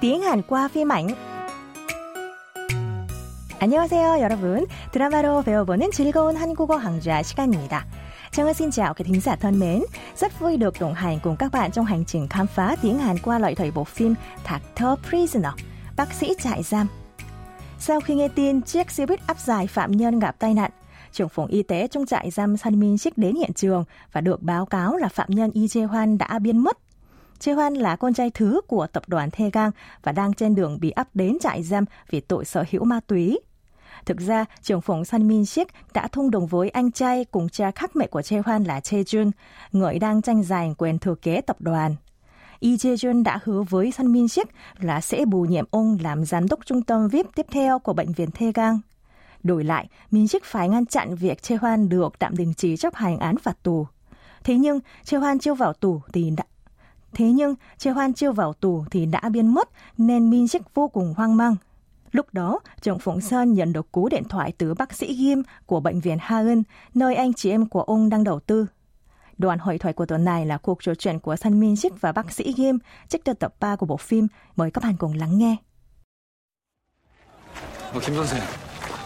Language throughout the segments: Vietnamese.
tiếng Hàn qua phim ảnh. 안녕하세요, 여러분. 드라마로 배워보는 즐거운 한국어 강좌 시간입니다. Chào xin chào các thính giả thân mến. Rất vui được đồng hành cùng các bạn trong hành trình khám phá tiếng Hàn qua loại thầy bộ phim Thạc thơ Prisoner, bác sĩ trại giam. Sau khi nghe tin chiếc xe buýt áp giải phạm nhân gặp tai nạn, trưởng phòng y tế trong trại giam San Min Sik đến hiện trường và được báo cáo là phạm nhân Y Jae Hoan đã biến mất. Jae Hoan là con trai thứ của tập đoàn Thê Gang và đang trên đường bị áp đến trại giam vì tội sở hữu ma túy. Thực ra, trưởng phòng San Min Sik đã thông đồng với anh trai cùng cha khác mẹ của Jae Hoan là Jae Jun, người đang tranh giành quyền thừa kế tập đoàn. Lee Jae-jun đã hứa với Sun Min Sik là sẽ bù nhiệm ông làm giám đốc trung tâm VIP tiếp theo của bệnh viện Thê Gang. Đổi lại, Min Sik phải ngăn chặn việc Chê Hoan được tạm đình chỉ chấp hành án phạt tù. Thế nhưng, Chê Hoan chưa vào tù thì đã... Thế nhưng, Chê Hoan chưa vào tù thì đã biến mất nên Min Sik vô cùng hoang mang. Lúc đó, Trần Phụng Sơn nhận được cú điện thoại từ bác sĩ Kim của bệnh viện Ha Eun, nơi anh chị em của ông đang đầu tư. Đoạn hội thoại của tuần này là cuộc trò chuyện của San Min Sik và bác sĩ Kim trích từ tập 3 của bộ phim. Mời các bạn cùng lắng nghe. 어, 김 선생,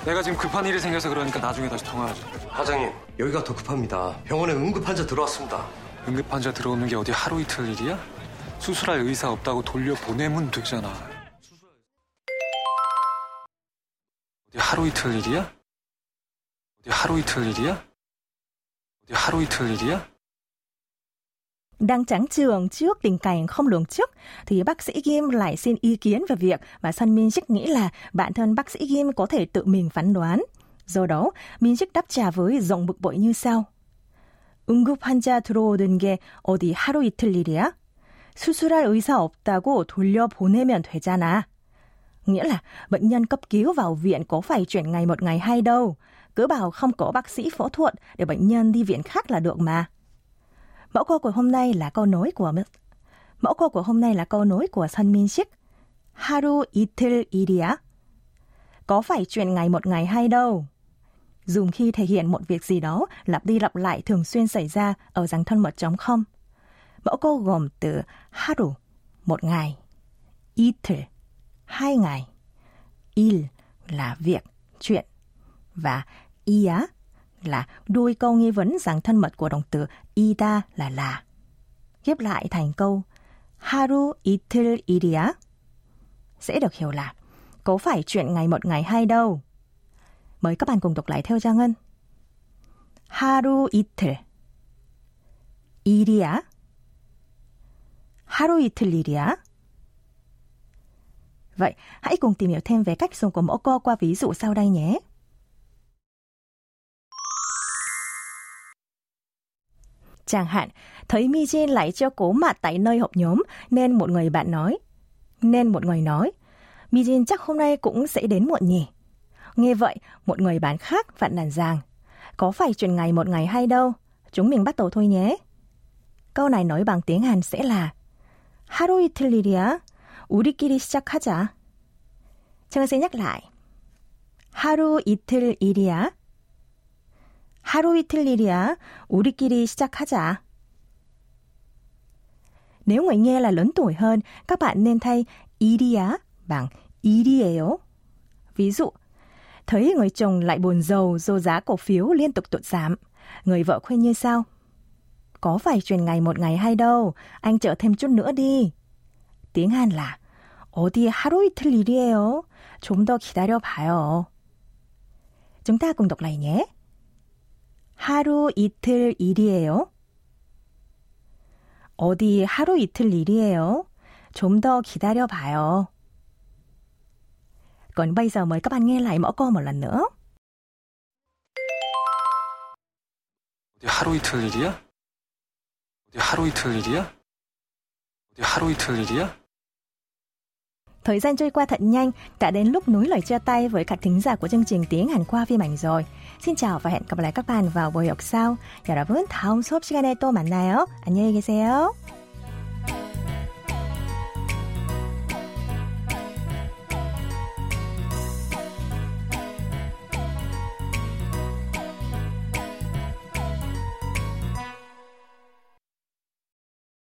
내가 지금 급한 일이 생겨서 그러니까 나중에 다시 통화하자. 과장님, 여기가 더 급합니다. 병원에 응급 환자 들어왔습니다. 응급 환자 들어오는 게 어디 하루 이틀 일이야? 수술할 의사 없다고 돌려 보내면 되잖아. 어디 하루 이틀 일이야? 어디 하루 이틀 일이야? 어디 하루 이틀 일이야? Đang trắng trường trước tình cảnh không lường trước, thì bác sĩ Kim lại xin ý kiến về việc mà Sun Min Sik nghĩ là bản thân bác sĩ Kim có thể tự mình phán đoán. Do đó, Min Sik đáp trả với giọng bực bội như sau. 응급 환자 들어오는 게 어디 하루 이틀 일이야? 수술할 의사 없다고 돌려보내면 되잖아. Nghĩa là bệnh nhân cấp cứu vào viện có phải chuyển ngày một ngày hay đâu. Cứ bảo không có bác sĩ phẫu thuật để bệnh nhân đi viện khác là được mà. Mẫu câu của hôm nay là câu nối của Mẫu câu của hôm nay là câu nối của Sun Min Sik. 하루 이틀 일이야? Có phải chuyện ngày một ngày hay đâu? dùng khi thể hiện một việc gì đó lặp đi lặp lại thường xuyên xảy ra ở dáng thân mật chống không. Mẫu câu gồm từ haru, một ngày, itter, hai ngày, il là việc, chuyện, và ia là đuôi câu nghi vấn dạng thân mật của động từ ida là là. Ghép lại thành câu haru itter iria sẽ được hiểu là có phải chuyện ngày một ngày hay đâu Mời các bạn cùng đọc lại theo Giang Ngân. 하루 이틀 일이야? 하루 이틀 일이야? Vậy, hãy cùng tìm hiểu thêm về cách dùng của mẫu câu qua ví dụ sau đây nhé. Chẳng hạn, thấy Mi Jin lại cho cố mặt tại nơi họp nhóm nên một người bạn nói. Nên một người nói, Mi Jin chắc hôm nay cũng sẽ đến muộn nhỉ. Nghe vậy, một người bạn khác phản nàn rằng, có phải chuyện ngày một ngày hay đâu, chúng mình bắt đầu thôi nhé. Câu này nói bằng tiếng Hàn sẽ là 하루 이틀 일이야. 우리끼리 시작하자. 제가 sẽ nhắc lại. 하루 이틀 일이야. 하루 이틀 일이야. 우리끼리 시작하자. Nếu người nghe là lớn tuổi hơn, các bạn nên thay 일이야 bằng 일이에요. Ví dụ, thấy người chồng lại buồn giàu do giá cổ phiếu liên tục tụt giảm. Người vợ khuyên như sau. Có phải truyền ngày một ngày hay đâu, anh chờ thêm chút nữa đi. tiếng Hàn là 어디 하루 이틀 일이에요. 좀 더 기다려 봐요. Chúng ta cùng đọc lại nhé. 하루 이틀 일이에요. 어디 하루 이틀 일이에요. 좀 더 기다려 봐요. Còn bây giờ mời các bạn nghe lại mẫu câu một lần nữa. 어디 하루 이틀 일이야? 어디 하루 이틀 일이야? 어디 하루 이틀 일이야? Thời gian trôi qua thật nhanh, đã đến lúc núi lời chia tay với các thính giả của chương trình tiếng Hàn qua phim ảnh rồi. Xin chào và hẹn gặp lại các bạn vào buổi học sau. 여러분, 다음 수업 시간에 또 만나요. 안녕히 계세요.